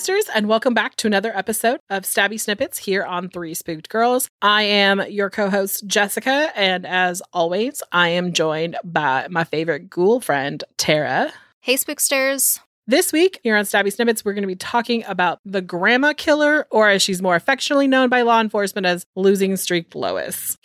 Spooksters, and welcome back to another episode of Stabby Snippets here on Three Spooked Girls. I am your co host, Jessica, and as always, I am joined by my favorite ghoul friend, Tara. Hey, Spooksters. This week here on Stabby Snippets, we're going to be talking about the Grandma Killer, or as she's more affectionately known by law enforcement as Losing Streak Lois.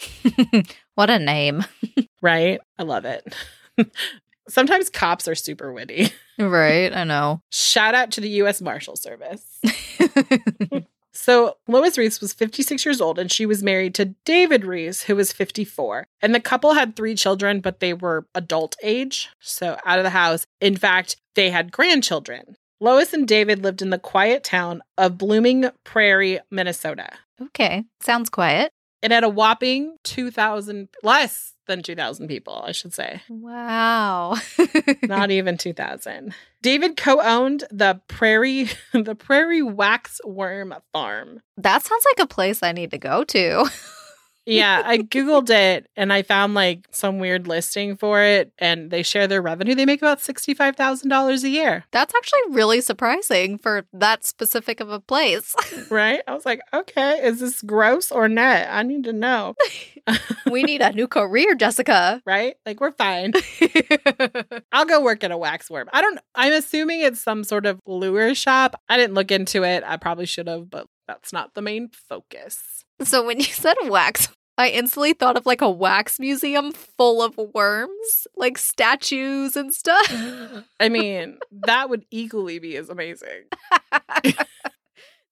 what a name. Right? I love it. Sometimes cops are super witty. right, I know. Shout out to the U.S. Marshal Service. So Lois Riess was 56 years old and she was married to David Riess, who was 54. And the couple had three children, but they were adult age, so out of the house. In fact, they had grandchildren. Lois and David lived in the quiet town of Blooming Prairie, Minnesota. okay, sounds quiet. It had a whopping 2,000, less than 2,000 people, I should say. Wow. Not even 2000. David co-owned the Prairie the Prairie Wax Worm Farm. that sounds like a place I need to go to. Yeah, I googled it and I found like some weird listing for it and they share their revenue. They make about $65,000 a year, That's actually really surprising for that specific of a place. right? I was like, "Okay, is this gross or net? I need to know." we need a new career, Jessica. Right? Like we're fine. I'll go work at a waxworm. I don't I'm assuming it's some sort of lure shop. I didn't look into it. I probably should have, but that's not the main focus. So when you said wax, I instantly thought of like a wax museum full of worms, like statues and stuff. I mean, that would equally be as amazing,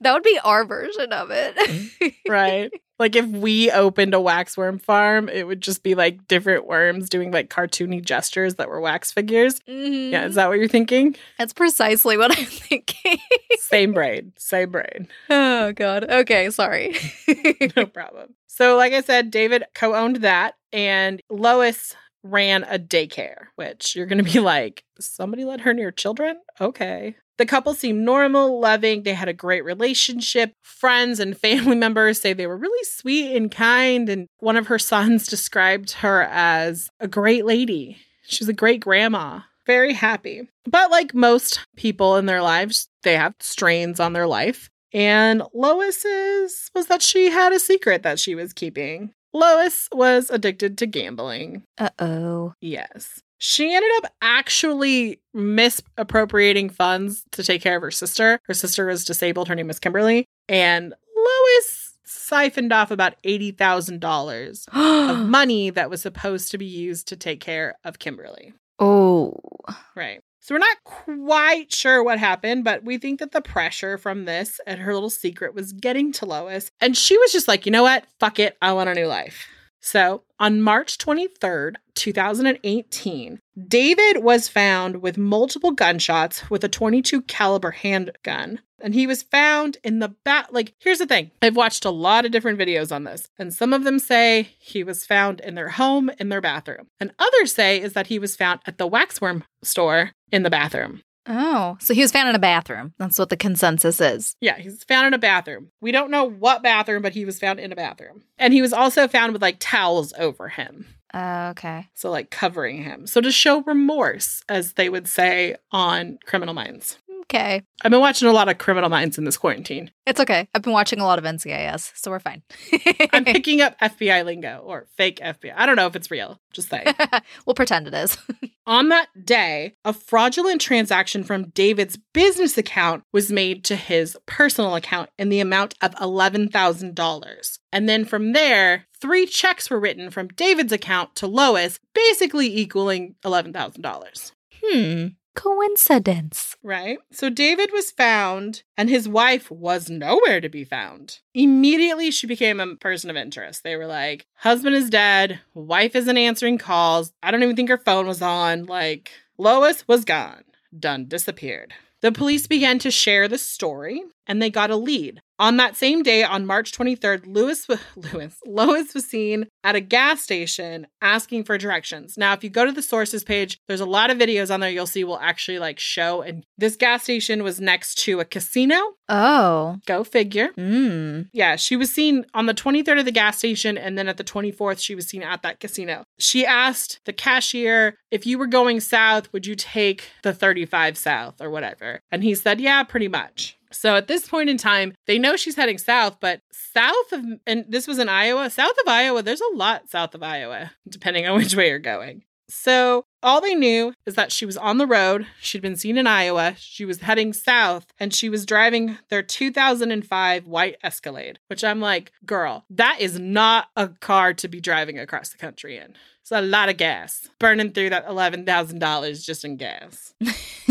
that would be our version of it. right? like if we opened a waxworm farm, it would just be like different worms doing like cartoony gestures that were wax figures. Mhm. Yeah, is that what you're thinking? That's precisely what I'm thinking. Same brain, same brain. oh god. Okay, sorry. No problem. So, like I said, David co owned that, and Lois ran a daycare, which you're going to be like, somebody let her near children? Okay. The couple seemed normal, loving. They had a great relationship. Friends and family members say they were really sweet and kind. And one of her sons described her as a great lady. She was a great grandma, very happy. But like most people in their lives, they have strains on their life. And Lois's was that she had a secret that she was keeping. Lois was addicted to gambling. Uh oh. Yes. She ended up actually misappropriating funds to take care of her sister. Her sister was disabled. Her name was Kimberly. And Lois siphoned off about $80,000 of money that was supposed to be used to take care of Kimberly. oh. Right. So we're not quite sure what happened, but we think that the pressure from this and her little secret was getting to Lois. And she was just like, you know what? Fuck it. I want a new life. So on March 23rd, 2018, David was found with multiple gunshots with a 22 caliber handgun. And he was found in the back. Like, here's the thing I've watched a lot of different videos on this, and some of them say he was found in their home, in their bathroom. And others say is that he was found at the waxworm store in the bathroom. Oh. So he was found in a bathroom. That's what the consensus is. Yeah, he's found in a bathroom. We don't know what bathroom, but he was found in a bathroom. And he was also found with like towels over him. Uh, okay. So, like covering him. So, to show remorse, as they would say on Criminal Minds. Okay. I've been watching a lot of Criminal Minds in this quarantine. It's okay. I've been watching a lot of NCIS, so we're fine. I'm picking up FBI lingo or fake FBI. I don't know if it's real. Just say. we'll pretend it is. On that day, a fraudulent transaction from David's business account was made to his personal account in the amount of $11,000. And then from there, three checks were written from David's account to Lois, basically equaling $11,000. hmm. Coincidence. Right? So David was found and his wife was nowhere to be found. Immediately, she became a person of interest. They were like, husband is dead, wife isn't answering calls. I don't even think her phone was on. Like, Lois was gone, done, disappeared. The police began to share the story and they got a lead. On that same day, on March 23rd, Lewis, Lewis, Lois was seen at a gas station asking for directions. Now, if you go to the sources page, there's a lot of videos on there you'll see will actually like show. And this gas station was next to a casino. Oh. Go figure. Mm. Yeah, she was seen on the 23rd at the gas station, and then at the 24th, she was seen at that casino. She asked the cashier, if you were going south, would you take the 35 south or whatever? And he said, yeah, pretty much. So at this point in time, they know she's heading south, but south of, and this was in Iowa, south of Iowa, there's a lot south of Iowa, depending on which way you're going. So all they knew is that she was on the road. She'd been seen in Iowa. She was heading south and she was driving their 2005 white Escalade, which I'm like, girl, that is not a car to be driving across the country in. It's a lot of gas burning through that $11,000 just in gas.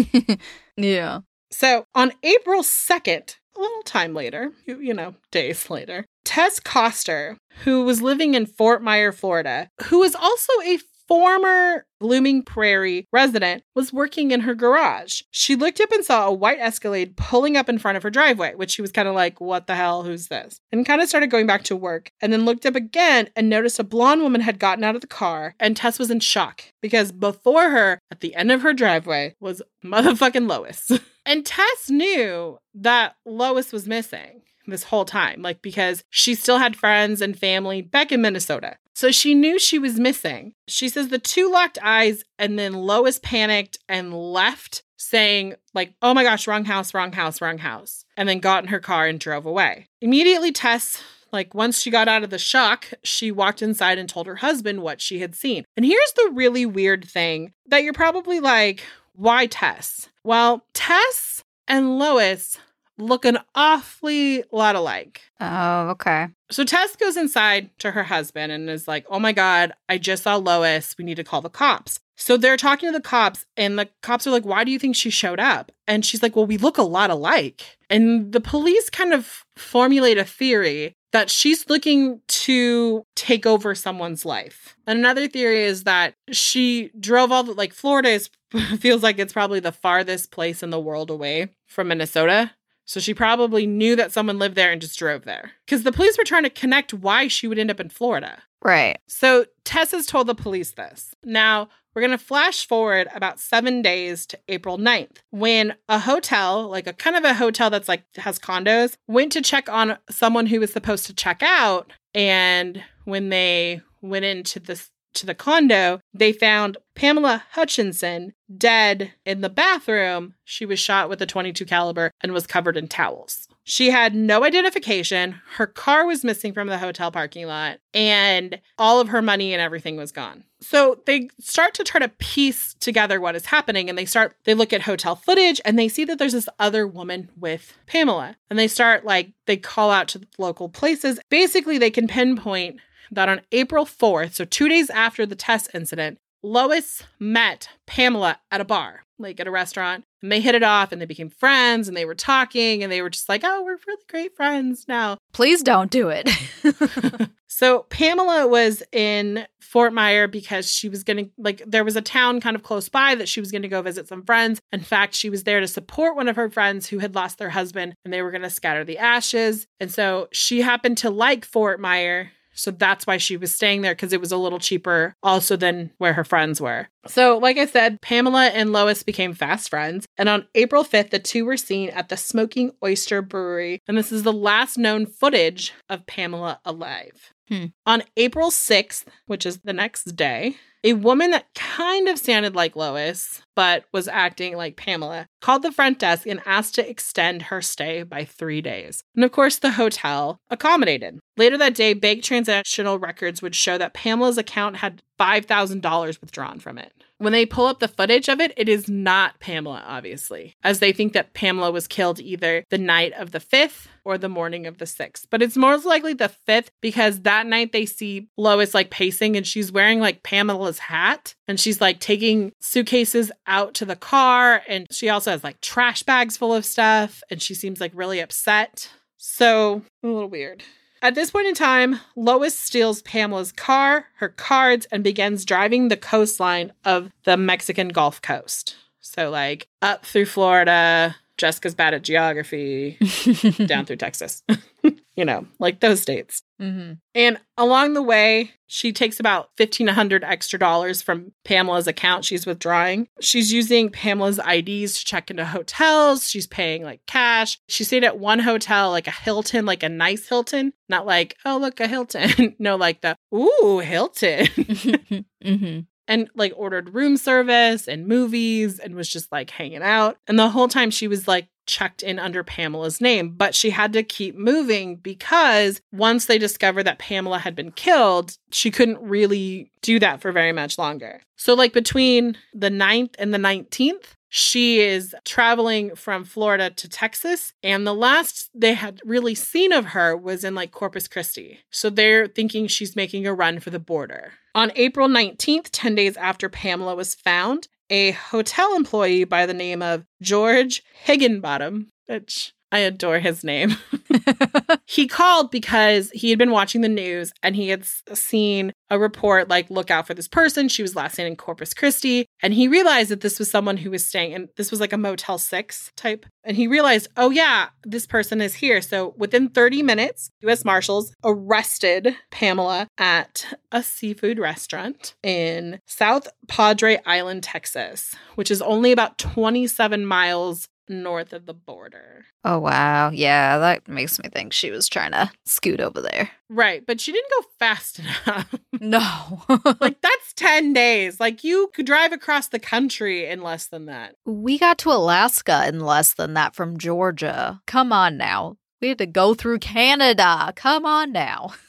yeah. So on April 2nd, a little time later, you, you know, days later, Tess Coster, who was living in Fort Myer, Florida, who was also a former Blooming Prairie resident, was working in her garage. She looked up and saw a white Escalade pulling up in front of her driveway, which she was kind of like, What the hell? Who's this? And kind of started going back to work and then looked up again and noticed a blonde woman had gotten out of the car. And Tess was in shock because before her, at the end of her driveway, was motherfucking Lois. and Tess knew that Lois was missing this whole time, like because she still had friends and family back in Minnesota. So she knew she was missing. She says the two locked eyes, and then Lois panicked and left, saying, like, oh my gosh, wrong house, wrong house, wrong house, and then got in her car and drove away. Immediately, Tess like once she got out of the shock, she walked inside and told her husband what she had seen. And here's the really weird thing that you're probably like, why Tess? Well, Tess and Lois look an awfully lot alike. Oh, okay. So Tess goes inside to her husband and is like, Oh my God, I just saw Lois. We need to call the cops. So they're talking to the cops, and the cops are like, Why do you think she showed up? And she's like, Well, we look a lot alike. And the police kind of formulate a theory that she's looking to take over someone's life. And another theory is that she drove all the, like, Florida is, feels like it's probably the farthest place in the world away from Minnesota. So she probably knew that someone lived there and just drove there. Because the police were trying to connect why she would end up in Florida. Right. So Tess has told the police this. Now, we're going to flash forward about seven days to April 9th when a hotel, like a kind of a hotel that's like has condos, went to check on someone who was supposed to check out. And when they went into this to the condo, they found Pamela Hutchinson dead in the bathroom. She was shot with a 22 caliber and was covered in towels. She had no identification. Her car was missing from the hotel parking lot, and all of her money and everything was gone. So they start to try to piece together what is happening and they start they look at hotel footage and they see that there's this other woman with Pamela. And they start like they call out to local places. Basically, they can pinpoint that on April 4th, so 2 days after the test incident, Lois met Pamela at a bar, like at a restaurant, and they hit it off and they became friends and they were talking and they were just like, oh, we're really great friends now. Please don't do it. so Pamela was in Fort Myer because she was going to, like, there was a town kind of close by that she was going to go visit some friends. In fact, she was there to support one of her friends who had lost their husband and they were going to scatter the ashes. And so she happened to like Fort Myer so that's why she was staying there because it was a little cheaper also than where her friends were. So, like I said, Pamela and Lois became fast friends. And on April 5th, the two were seen at the Smoking Oyster Brewery. And this is the last known footage of Pamela alive. Hmm. On April 6th, which is the next day, a woman that kind of sounded like Lois, but was acting like Pamela, called the front desk and asked to extend her stay by three days. And of course, the hotel accommodated. Later that day, bank transactional records would show that Pamela's account had $5,000 withdrawn from it. When they pull up the footage of it, it is not Pamela, obviously, as they think that Pamela was killed either the night of the 5th or the morning of the 6th. But it's more likely the 5th because that night they see Lois like pacing and she's wearing like Pamela's hat and she's like taking suitcases out to the car and she also has like trash bags full of stuff and she seems like really upset. So, a little weird. At this point in time, Lois steals Pamela's car, her cards, and begins driving the coastline of the Mexican Gulf Coast. So, like up through Florida, Jessica's bad at geography, down through Texas. you know, like those states. Mm-hmm. And along the way, she takes about 1500 extra dollars from Pamela's account she's withdrawing. She's using Pamela's IDs to check into hotels. She's paying like cash. She stayed at one hotel, like a Hilton, like a nice Hilton, not like, oh, look, a Hilton. no, like the, ooh, Hilton. mm-hmm. and like ordered room service and movies and was just like hanging out. And the whole time she was like checked in under Pamela's name, but she had to keep moving because once they discovered that Pamela had been killed, she couldn't really do that for very much longer. So, like between the 9th and the 19th, she is traveling from Florida to Texas. And the last they had really seen of her was in like Corpus Christi. So they're thinking she's making a run for the border. On April 19th, 10 days after Pamela was found, a hotel employee by the name of George Higginbottom, which I adore his name. he called because he had been watching the news and he had seen a report like, look out for this person. She was last seen in Corpus Christi. And he realized that this was someone who was staying, and this was like a Motel 6 type. And he realized, oh, yeah, this person is here. So within 30 minutes, U.S. Marshals arrested Pamela at a seafood restaurant in South Padre Island, Texas, which is only about 27 miles north of the border. Oh, wow. Yeah, that makes me think she was trying to scoot over there. Right, but she didn't go fast enough. No. like that's 10 days. Like you could drive across the country in less than that. we got to Alaska in less than that from Georgia. Come on now. We had to go through Canada. Come on now.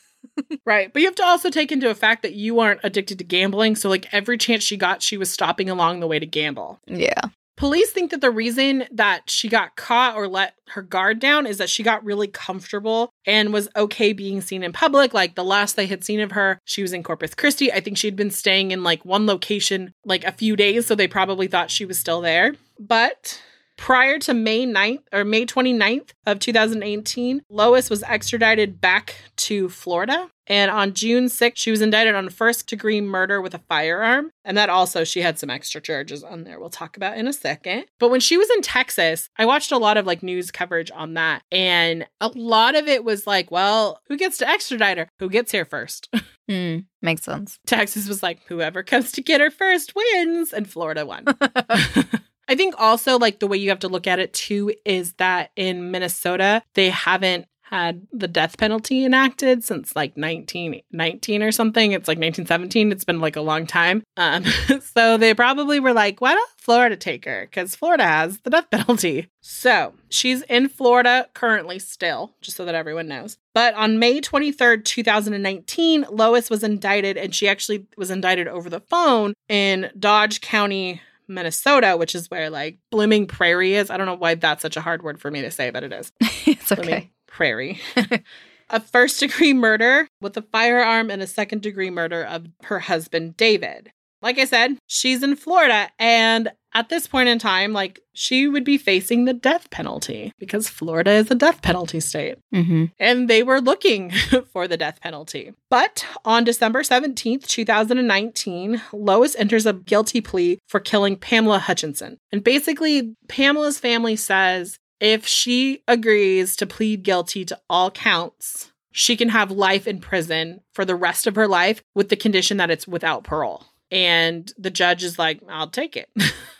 Right. But you have to also take into a fact that you aren't addicted to gambling, so like every chance she got, she was stopping along the way to gamble. Yeah. Police think that the reason that she got caught or let her guard down is that she got really comfortable and was okay being seen in public. Like the last they had seen of her, she was in Corpus Christi. I think she'd been staying in like one location like a few days, so they probably thought she was still there. But prior to May 9th or May 29th of 2018, Lois was extradited back to Florida. And on June 6th, she was indicted on first degree murder with a firearm. And that also, she had some extra charges on there we'll talk about in a second. But when she was in Texas, I watched a lot of like news coverage on that. And a lot of it was like, well, who gets to extradite her? Who gets here first? Hmm. Makes sense. Texas was like, whoever comes to get her first wins. And Florida won. I think also like the way you have to look at it too is that in Minnesota, they haven't had the death penalty enacted since like 1919 or something. It's like 1917. It's been like a long time. Um, so they probably were like, why don't Florida take her? Because Florida has the death penalty. So she's in Florida currently still, just so that everyone knows. But on May 23rd, 2019, Lois was indicted and she actually was indicted over the phone in Dodge County, Minnesota, which is where like Blooming Prairie is. I don't know why that's such a hard word for me to say, but it is. it's Blooming okay. Prairie. a first degree murder with a firearm and a second degree murder of her husband, David. Like I said, she's in Florida. And at this point in time, like she would be facing the death penalty because Florida is a death penalty state. Mm-hmm. And they were looking for the death penalty. But on December 17th, 2019, Lois enters a guilty plea for killing Pamela Hutchinson. And basically, Pamela's family says if she agrees to plead guilty to all counts, she can have life in prison for the rest of her life with the condition that it's without parole. And the judge is like, I'll take it.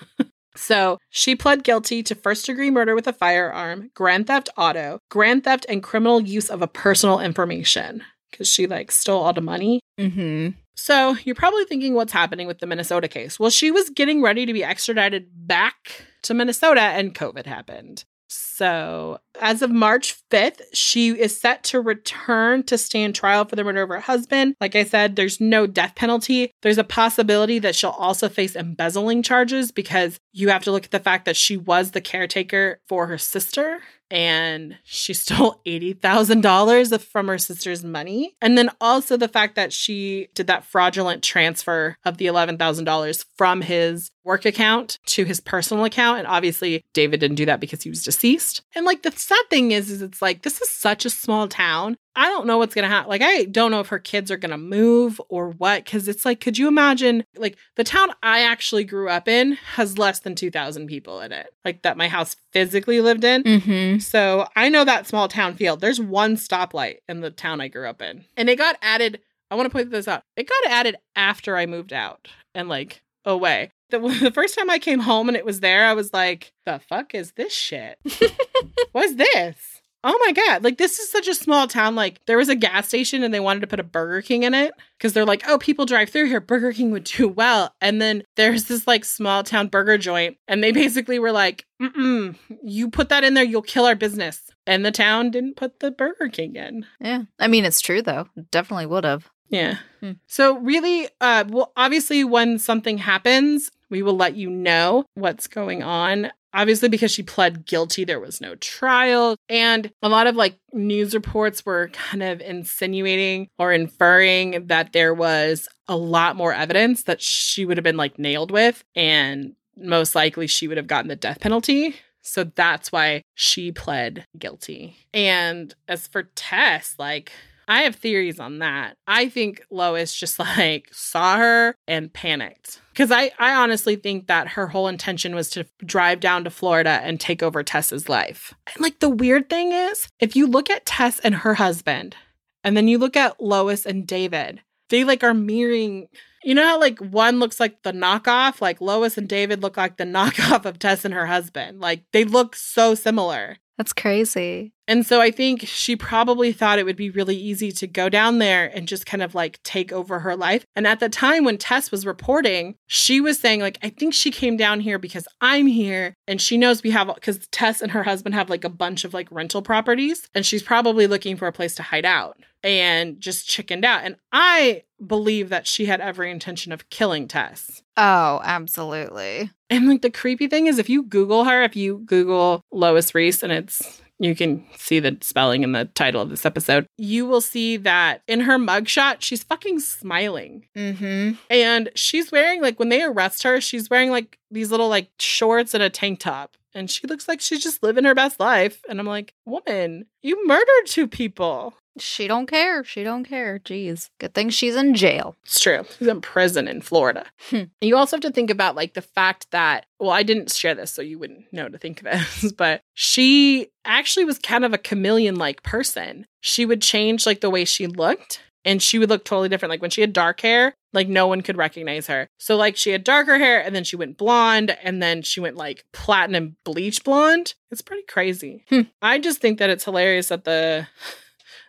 so she pled guilty to first degree murder with a firearm, grand theft auto, grand theft, and criminal use of a personal information because she like stole all the money. Mm-hmm. So you're probably thinking what's happening with the Minnesota case. Well, she was getting ready to be extradited back to Minnesota and COVID happened. So, as of March 5th, she is set to return to stand trial for the murder of her husband. Like I said, there's no death penalty. There's a possibility that she'll also face embezzling charges because you have to look at the fact that she was the caretaker for her sister and she stole $80,000 from her sister's money. And then also the fact that she did that fraudulent transfer of the $11,000 from his work account to his personal account. And obviously, David didn't do that because he was deceased. And like the sad thing is, is it's like this is such a small town. I don't know what's gonna happen. Like, I don't know if her kids are gonna move or what. Cause it's like, could you imagine like the town I actually grew up in has less than 2,000 people in it, like that my house physically lived in. Mm-hmm. So I know that small town feel. There's one stoplight in the town I grew up in. And it got added. I want to point this out. It got added after I moved out and like away. The, the first time I came home and it was there, I was like, the fuck is this shit? What's this? Oh my God. Like, this is such a small town. Like, there was a gas station and they wanted to put a Burger King in it because they're like, oh, people drive through here. Burger King would do well. And then there's this like small town burger joint. And they basically were like, mm you put that in there, you'll kill our business. And the town didn't put the Burger King in. Yeah. I mean, it's true, though. Definitely would have. Yeah. Hmm. So really, uh, well, obviously, when something happens, we will let you know what's going on. Obviously, because she pled guilty, there was no trial. And a lot of like news reports were kind of insinuating or inferring that there was a lot more evidence that she would have been like nailed with. And most likely she would have gotten the death penalty. So that's why she pled guilty. And as for Tess, like, I have theories on that. I think Lois just like saw her and panicked. Because I, I honestly think that her whole intention was to drive down to Florida and take over Tess's life. And like the weird thing is, if you look at Tess and her husband, and then you look at Lois and David, they like are mirroring. You know how like one looks like the knockoff? Like Lois and David look like the knockoff of Tess and her husband. Like they look so similar. That's crazy. And so I think she probably thought it would be really easy to go down there and just kind of like take over her life. And at the time when Tess was reporting, she was saying, like, I think she came down here because I'm here and she knows we have, because Tess and her husband have like a bunch of like rental properties and she's probably looking for a place to hide out and just chickened out. And I believe that she had every intention of killing Tess. Oh, absolutely. And like the creepy thing is, if you Google her, if you Google Lois Riess and it's you can see the spelling in the title of this episode. You will see that in her mugshot, she's fucking smiling. Mm-hmm. And she's wearing, like, when they arrest her, she's wearing, like, these little, like, shorts and a tank top. And she looks like she's just living her best life. And I'm like, woman, you murdered two people. She don't care. She don't care. Jeez. Good thing she's in jail. It's true. She's in prison in Florida. Hmm. You also have to think about like the fact that, well, I didn't share this, so you wouldn't know to think of this, but she actually was kind of a chameleon like person. She would change like the way she looked and she would look totally different. Like when she had dark hair, like no one could recognize her. So like she had darker hair and then she went blonde and then she went like platinum bleach blonde. It's pretty crazy. Hmm. I just think that it's hilarious that the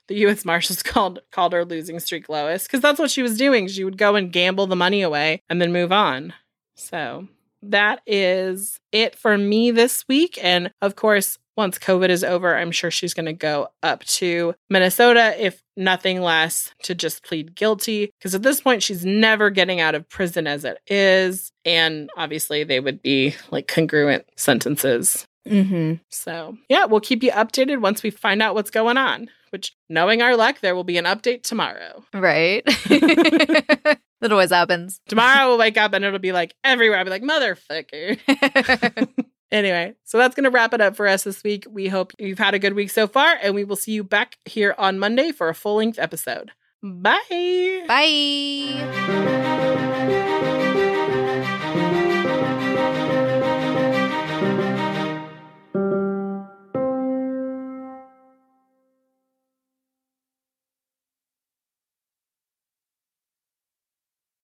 the U.S. Marshals called called her losing streak Lois because that's what she was doing. She would go and gamble the money away and then move on. So that is it for me this week. And of course, once COVID is over, I'm sure she's going to go up to Minnesota, if nothing less, to just plead guilty. Because at this point, she's never getting out of prison as it is. And obviously, they would be like congruent sentences. Mm-hmm. So, yeah, we'll keep you updated once we find out what's going on. Which, knowing our luck, there will be an update tomorrow. Right. that always happens. Tomorrow we'll wake up and it'll be like everywhere. I'll be like, motherfucker. Anyway, so that's going to wrap it up for us this week. We hope you've had a good week so far, and we will see you back here on Monday for a full length episode. Bye. Bye.